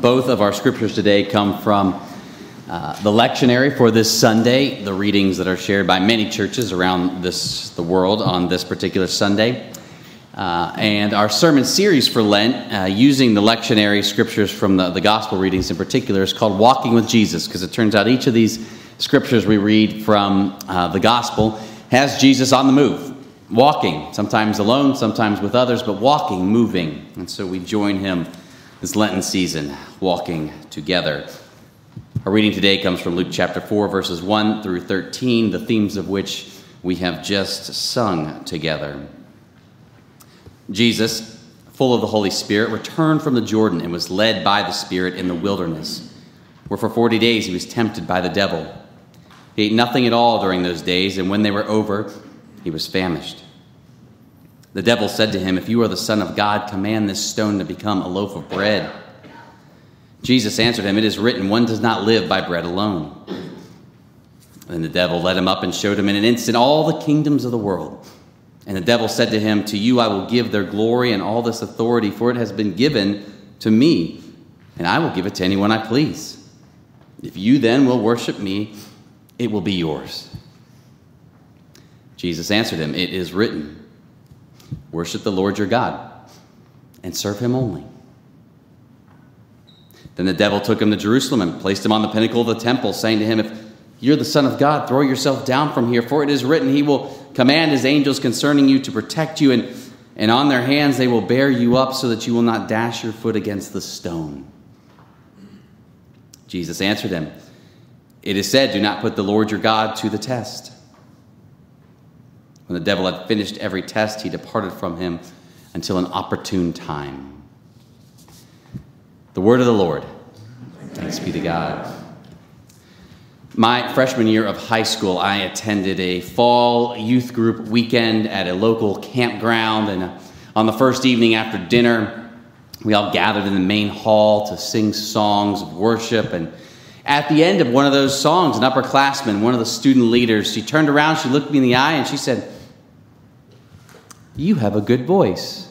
Both of our scriptures today come from uh, the lectionary for this Sunday, the readings that are shared by many churches around this, the world on this particular Sunday. Uh, and our sermon series for Lent, uh, using the lectionary scriptures from the, the gospel readings in particular, is called Walking with Jesus, because it turns out each of these scriptures we read from uh, the gospel has Jesus on the move, walking, sometimes alone, sometimes with others, but walking, moving. And so we join him this Lenten season, walking together. Our reading today comes from Luke chapter 4, verses 1 through 13, the themes of which we have just sung together. Jesus, full of the Holy Spirit, returned from the Jordan and was led by the Spirit in the wilderness, where for 40 days he was tempted by the devil. He ate nothing at all during those days, and when they were over, he was famished. The devil said to him, If you are the Son of God, command this stone to become a loaf of bread. Jesus answered him, It is written, One does not live by bread alone. Then the devil led him up and showed him in an instant all the kingdoms of the world. And the devil said to him, To you I will give their glory and all this authority, for it has been given to me, and I will give it to anyone I please. If you then will worship me, it will be yours. Jesus answered him, It is written. Worship the Lord your God and serve him only. Then the devil took him to Jerusalem and placed him on the pinnacle of the temple, saying to him, If you're the Son of God, throw yourself down from here, for it is written, He will command His angels concerning you to protect you, and, and on their hands they will bear you up so that you will not dash your foot against the stone. Jesus answered him, It is said, Do not put the Lord your God to the test. When the devil had finished every test, he departed from him until an opportune time. The word of the Lord. Thanks be to God. My freshman year of high school, I attended a fall youth group weekend at a local campground. And uh, on the first evening after dinner, we all gathered in the main hall to sing songs of worship. And at the end of one of those songs, an upperclassman, one of the student leaders, she turned around, she looked me in the eye, and she said, you have a good voice.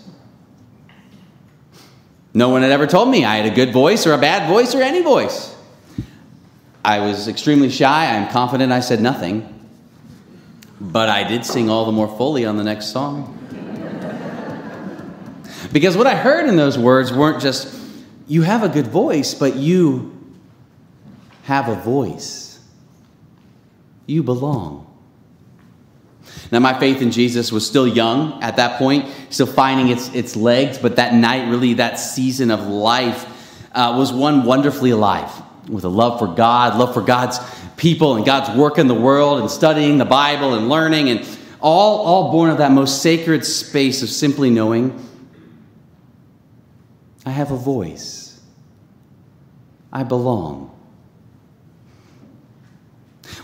No one had ever told me I had a good voice or a bad voice or any voice. I was extremely shy. I'm confident I said nothing. But I did sing all the more fully on the next song. because what I heard in those words weren't just, you have a good voice, but you have a voice. You belong. Now, my faith in Jesus was still young at that point, still finding its, its legs, but that night, really, that season of life uh, was one wonderfully alive with a love for God, love for God's people and God's work in the world, and studying the Bible and learning, and all, all born of that most sacred space of simply knowing I have a voice, I belong.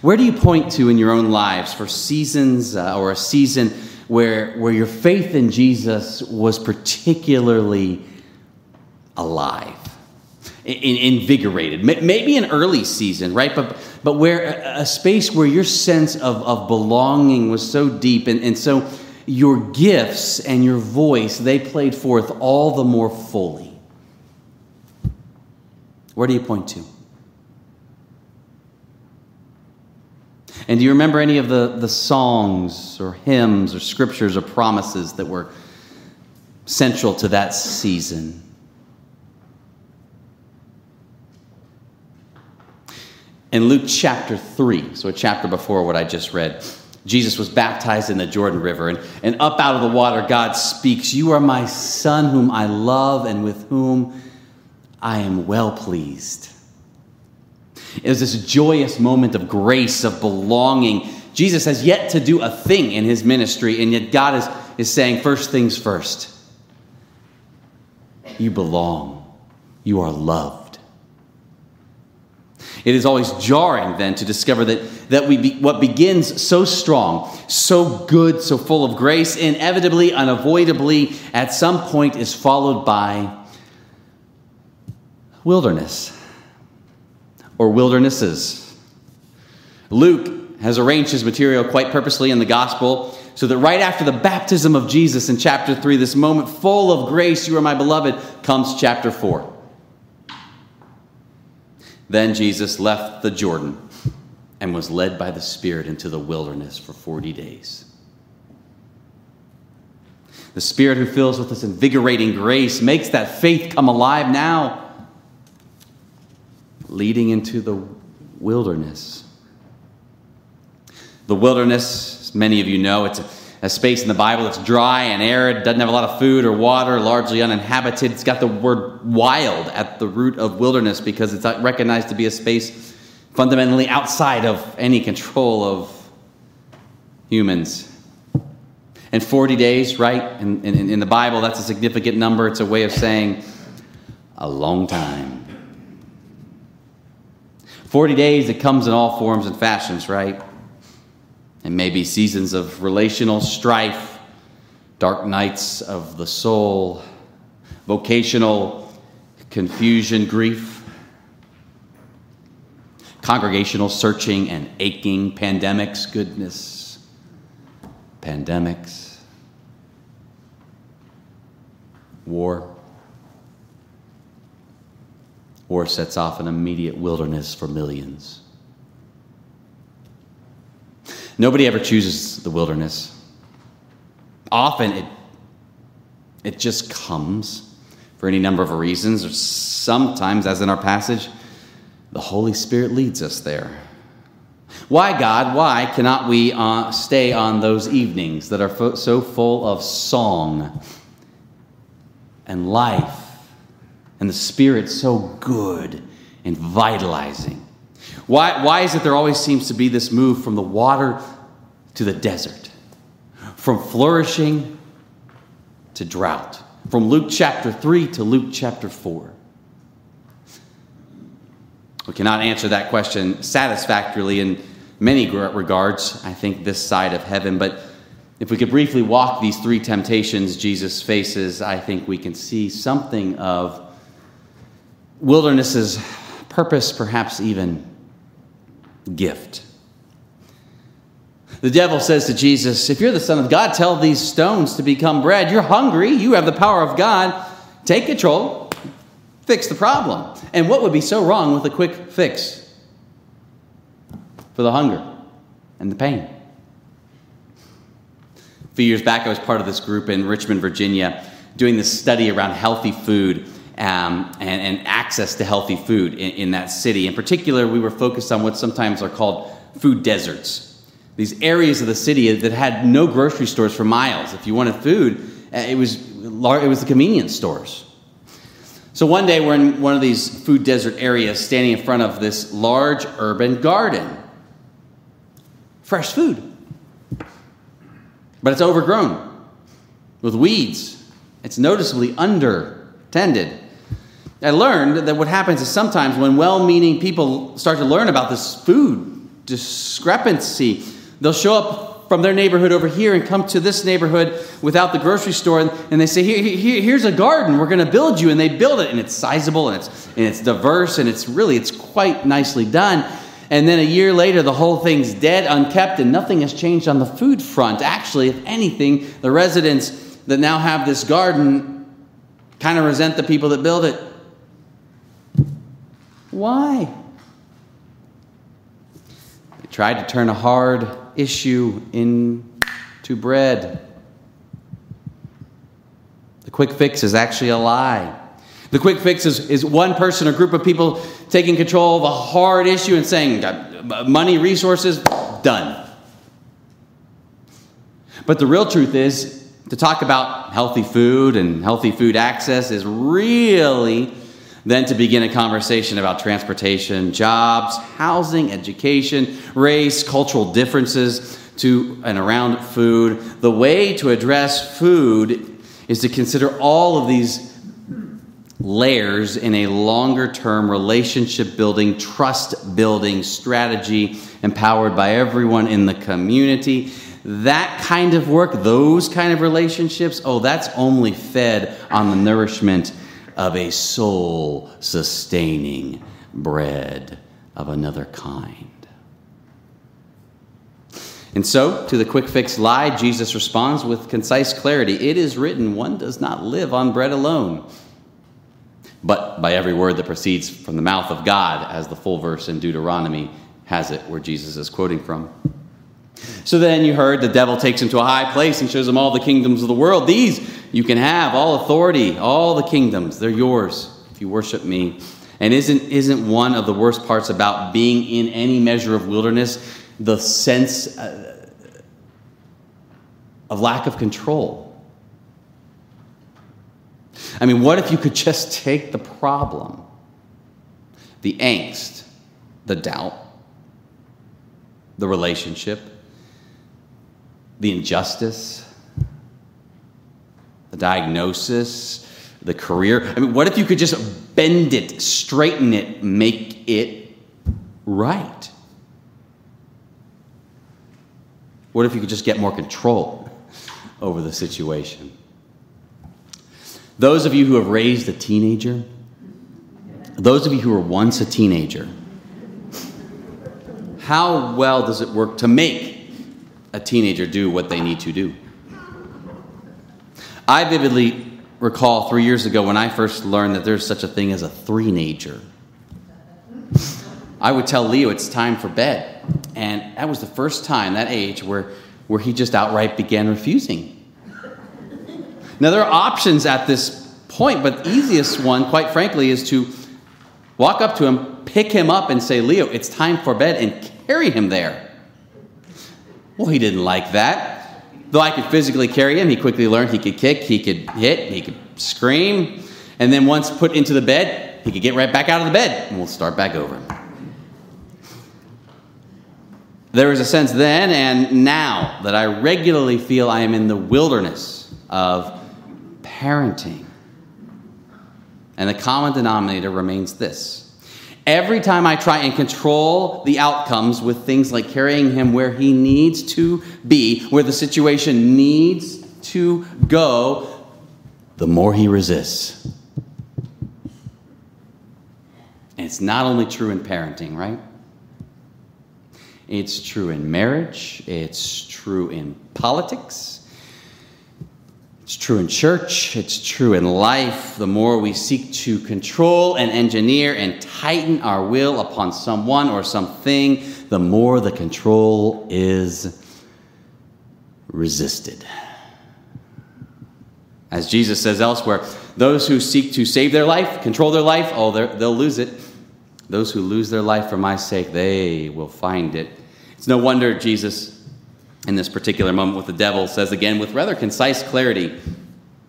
Where do you point to in your own lives for seasons uh, or a season where, where your faith in Jesus was particularly alive, in, invigorated? Maybe an early season, right? But, but where a, a space where your sense of, of belonging was so deep and, and so your gifts and your voice, they played forth all the more fully. Where do you point to? And do you remember any of the, the songs or hymns or scriptures or promises that were central to that season? In Luke chapter 3, so a chapter before what I just read, Jesus was baptized in the Jordan River, and, and up out of the water, God speaks, You are my son, whom I love, and with whom I am well pleased. It was this joyous moment of grace, of belonging. Jesus has yet to do a thing in his ministry, and yet God is, is saying, first things first. You belong. You are loved. It is always jarring then to discover that, that we be, what begins so strong, so good, so full of grace, inevitably, unavoidably, at some point is followed by wilderness or wildernesses. Luke has arranged his material quite purposely in the gospel so that right after the baptism of Jesus in chapter 3, this moment full of grace, you are my beloved, comes chapter 4. Then Jesus left the Jordan and was led by the Spirit into the wilderness for 40 days. The Spirit who fills with this invigorating grace makes that faith come alive now, leading into the wilderness. The wilderness, many of you know, it's a, a space in the Bible that's dry and arid, doesn't have a lot of food or water, largely uninhabited. It's got the word wild at the root of wilderness because it's recognized to be a space fundamentally outside of any control of humans. And 40 days, right? In, in, in, the Bible, that's a significant number. It's a way of saying a long time. 40 days, it comes in all forms and fashions, right? And maybe seasons of relational strife, dark nights of the soul, vocational confusion, grief, congregational searching and aching, pandemics, goodness, pandemics, war. War sets off an immediate wilderness for millions. Nobody ever chooses the wilderness. Often it, it just comes for any number of reasons, or sometimes, as in our passage, the Holy Spirit leads us there. Why, God, why cannot we uh, stay on those evenings that are fo- so full of song and life and the Spirit so good and vitalizing? Why, why is it there always seems to be this move from the water to the desert, from flourishing to drought, from Luke chapter 3 to Luke chapter 4? We cannot answer that question satisfactorily in many regards, I think, this side of heaven. But if we could briefly walk these three temptations Jesus faces, I think we can see something of wilderness's purpose, perhaps even gift. The devil says to Jesus, If you're the Son of God, tell these stones to become bread. You're hungry, you have the power of God. Take control, fix the problem. And what would be so wrong with a quick fix for the hunger and the pain? A few years back, I was part of this group in Richmond, Virginia, doing this study around healthy food um, and, and, access to healthy food in, in that city. In particular, we were focused on what sometimes are called food deserts. These areas of the city that had no grocery stores for miles. If you wanted food, uh, it was, it was the convenience stores. So one day we're in one of these food desert areas, standing in front of this large urban garden. Fresh food. But it's overgrown with weeds. It's noticeably undertended. I learned that what happens is sometimes when well meaning people start to learn about this food discrepancy, they'll show up from their neighborhood over here and come to this neighborhood without the grocery store and, and they say here, here, here's a garden. We're going to build you and they build it and it's sizable and it's, and it's diverse and it's really it's quite nicely done. And then a year later the whole thing's dead unkept and nothing has changed on the food front. Actually if anything the residents that now have this garden kind of resent the people that build it why? They tried to turn a hard issue into bread. The quick fix is actually a lie. The quick fix is, is one person or group of people taking control of a hard issue and saying, uh, money, resources, done. But the real truth is, to talk about healthy food and healthy food access is really then to begin a conversation about transportation, jobs, housing, education, race, cultural differences to and around food. The way to address food is to consider all of these layers in a longer term relationship building, trust building strategy empowered by everyone in the community. That kind of work, those kind of relationships, oh, that's only fed on the nourishment of a soul sustaining bread of another kind. And so, to the quick fix lie, Jesus responds with concise clarity It is written, one does not live on bread alone, but by every word that proceeds from the mouth of God, as the full verse in Deuteronomy has it, where Jesus is quoting from. So then you heard the devil takes him to a high place and shows him all the kingdoms of the world. These you can have, all authority, all the kingdoms, they're yours if you worship me. And isn't, isn't one of the worst parts about being in any measure of wilderness the sense uh, of lack of control? I mean, what if you could just take the problem, the angst, the doubt, the relationship, the injustice, the diagnosis, the career? I mean, what if you could just bend it, straighten it, make it right? What if you could just get more control over the situation? Those of you who have raised a teenager, those of you who were once a teenager, how well does it work to make a teenager do what they need to do? I vividly recall three years ago when I first learned that there's such a thing as a three-nager. I would tell Leo it's time for bed. And that was the first time, that age, where, where he just outright began refusing. Now, there are options at this point, but the easiest one, quite frankly, is to walk up to him, pick him up, and say, Leo, it's time for bed, and carry him there. Well, he didn't like that. Though I could physically carry him, he quickly learned he could kick, he could hit, he could scream, and then once put into the bed, he could get right back out of the bed, and we'll start back over. There is a sense then and now that I regularly feel I am in the wilderness of parenting. And the common denominator remains this. Every time I try and control the outcomes with things like carrying him where he needs to be, where the situation needs to go, the more he resists. And it's not only true in parenting, right? It's true in marriage, it's true in politics, it's true in church, it's true in life. The more we seek to control and engineer and tighten our will upon someone or something, the more the control is resisted. As Jesus says elsewhere, those who seek to save their life, control their life, oh, they'll lose it. Those who lose their life for my sake, they will find it. It's no wonder Jesus, in this particular moment with the devil, says again with rather concise clarity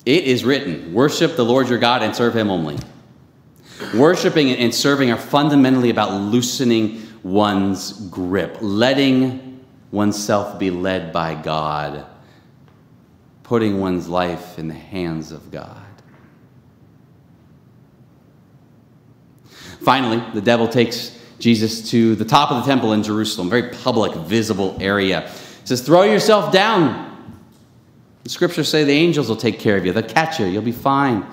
It is written, worship the Lord your God and serve him only. Worshipping and serving are fundamentally about loosening one's grip, letting oneself be led by God, putting one's life in the hands of God. Finally, the devil takes Jesus to the top of the temple in Jerusalem, very public, visible area. He says, Throw yourself down. The scriptures say the angels will take care of you, they'll catch you, you'll be fine.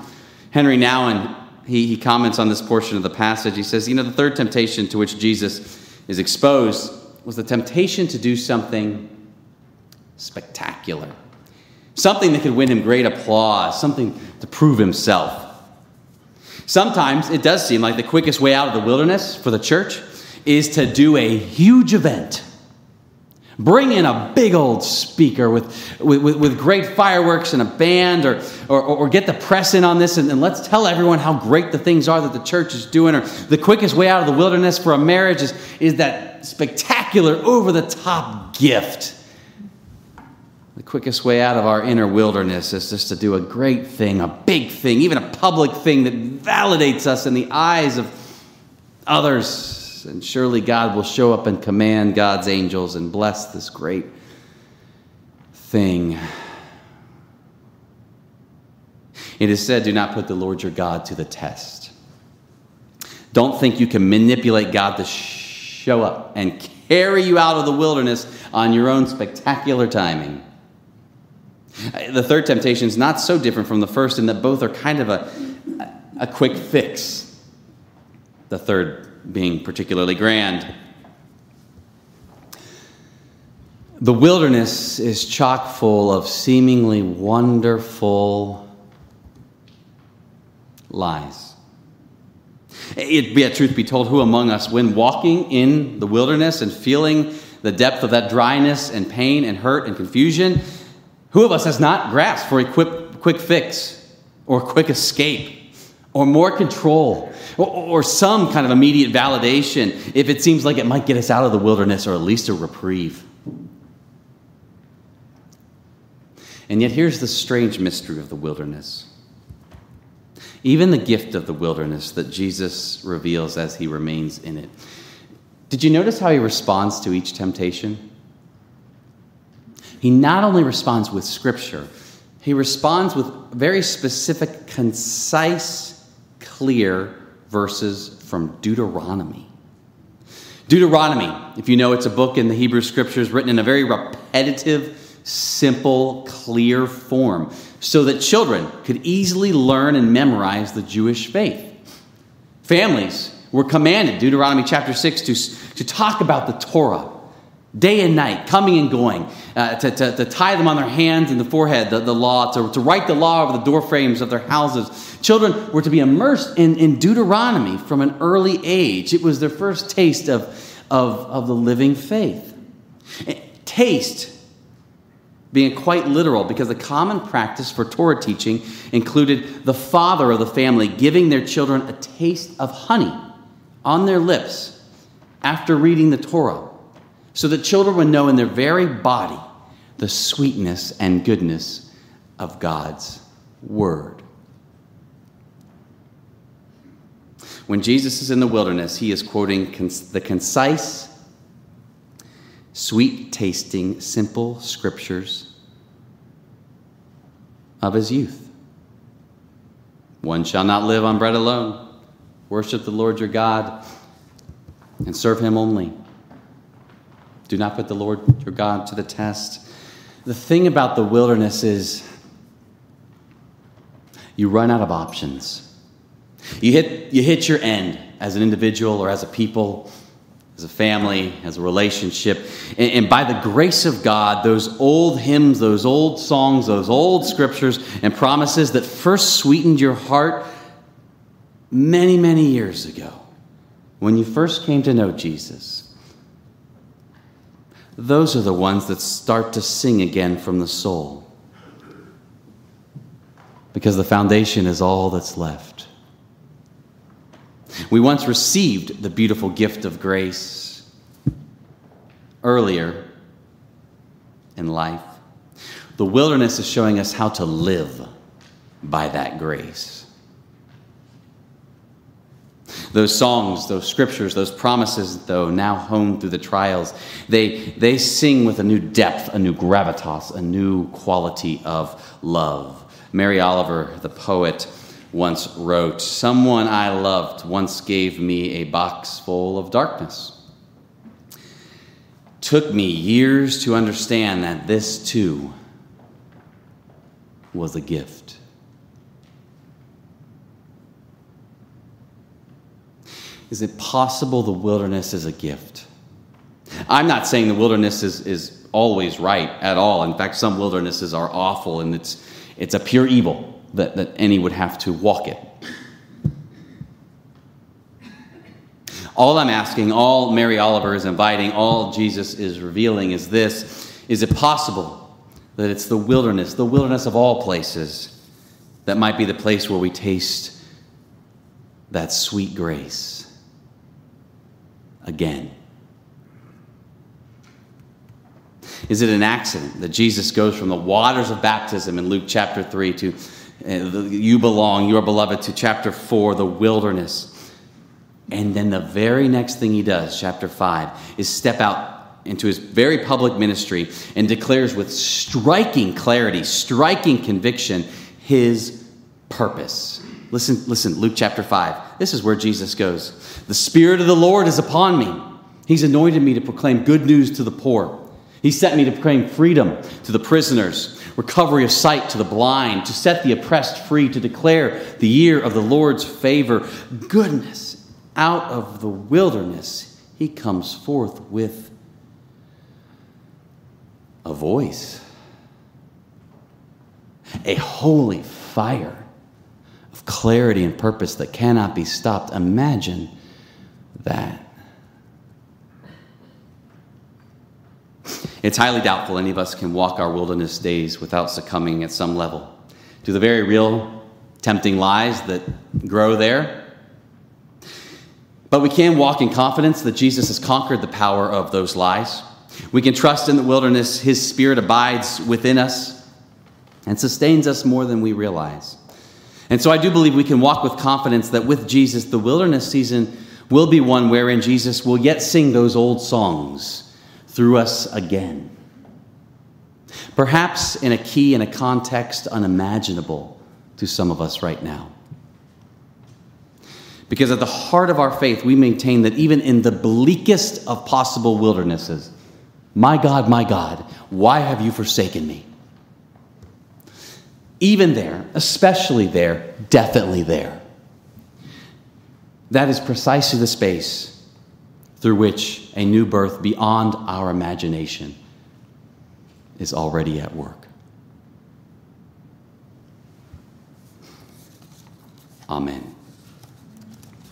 Henry Nouwen, he, he comments on this portion of the passage. He says, You know, the third temptation to which Jesus is exposed was the temptation to do something spectacular, something that could win him great applause, something to prove himself. Sometimes it does seem like the quickest way out of the wilderness for the church is to do a huge event. Bring in a big old speaker with, with, with, great fireworks and a band, or, or, or get the press in on this, and, and let's tell everyone how great the things are that the church is doing. Or the quickest way out of the wilderness for a marriage is, is that spectacular, over the top gift the quickest way out of our inner wilderness is just to do a great thing, a big thing, even a public thing that validates us in the eyes of others. And surely God will show up and command God's angels and bless this great thing. It is said, Do not put the Lord your God to the test. Don't think you can manipulate God to show up and carry you out of the wilderness on your own spectacular timing. The third temptation is not so different from the first in that both are kind of a, a quick fix. The third being particularly grand. The wilderness is chock full of seemingly wonderful lies. It, yet, truth be told, who among us, when walking in the wilderness and feeling the depth of that dryness and pain and hurt and confusion, who of us has not grasped for a quick, quick fix or quick escape or more control or, some kind of immediate validation if it seems like it might get us out of the wilderness or at least a reprieve? And yet, here's the strange mystery of the wilderness. Even the gift of the wilderness that Jesus reveals as he remains in it. Did you notice how he responds to each temptation? He not only responds with scripture, he responds with very specific, concise, clear verses from Deuteronomy. Deuteronomy, if you know, it's a book in the Hebrew scriptures written in a very repetitive, simple, clear form so that children could easily learn and memorize the Jewish faith. Families were commanded, Deuteronomy chapter 6, to, to talk about the Torah day and night, coming and going, uh, to, to, to, tie them on their hands and the forehead, the, the law, to, to write the law over the doorframes of their houses. Children were to be immersed in, in Deuteronomy from an early age. It was their first taste of, of, of the living faith. Eh, taste being quite literal because the common practice for Torah teaching included the father of the family giving their children a taste of honey on their lips after reading the Torah so that children would know in their very body the sweetness and goodness of God's word. When Jesus is in the wilderness, he is quoting the concise sweet tasting, simple scriptures of his youth. One shall not live on bread alone. Worship the Lord your God and serve him only. Do not put the Lord your God to the test. The thing about the wilderness is you run out of options. You hit, you hit your end as an individual or as a people as a family, as a relationship. And, and, by the grace of God, those old hymns, those old songs, those old scriptures and promises that first sweetened your heart many, many years ago when you first came to know Jesus, those are the ones that start to sing again from the soul. Because the foundation is all that's left. We once received the beautiful gift of grace earlier in life. The wilderness is showing us how to live by that grace. Those songs, those scriptures, those promises, though, now honed through the trials, they, they sing with a new depth, a new gravitas, a new quality of love. Mary Oliver, the poet, once wrote Someone I loved once gave me a box full of darkness. Took me years to understand that this too was a gift. Is it possible the wilderness is a gift? I'm not saying the wilderness is, is always right at all. In fact, some wildernesses are awful and it's, it's a pure evil that, that any would have to walk it. All I'm asking, all Mary Oliver is inviting, all Jesus is revealing is this Is it possible that it's the wilderness, the wilderness of all places, that might be the place where we taste that sweet grace again? Is it an accident that Jesus goes from the waters of baptism in Luke chapter 3 to Uh, you belong, you are beloved, to chapter 4, the wilderness. And then the very next thing he does, chapter 5, is step out into his very public ministry and declares with striking clarity, striking conviction, his purpose. Listen, listen, Luke chapter 5. This is where Jesus goes. The Spirit of the Lord is upon me. He's anointed me to proclaim good news to the poor. He sent me to proclaim freedom to the prisoners recovery of sight to the blind, to set the oppressed free, to declare the year of the Lord's favor. Goodness, out of the wilderness, he comes forth with a voice, a holy fire, of clarity and purpose that cannot be stopped. Imagine that. It's highly doubtful any of us can walk our wilderness days without succumbing at some level to the very real, tempting lies that grow there. But we can walk in confidence that Jesus has conquered the power of those lies. We can trust in the wilderness, His Spirit abides within us and sustains us more than we realize. And so I do believe we can walk with confidence that with Jesus, the wilderness season will be one wherein Jesus will yet sing those old songs through us again. Perhaps in a key and a context unimaginable to some of us right now. Because at the heart of our faith, we maintain that even in the bleakest of possible wildernesses, my God, my God, why have you forsaken me? Even there, especially there, definitely there. That is precisely the space through which a new birth beyond our imagination is already at work. Amen.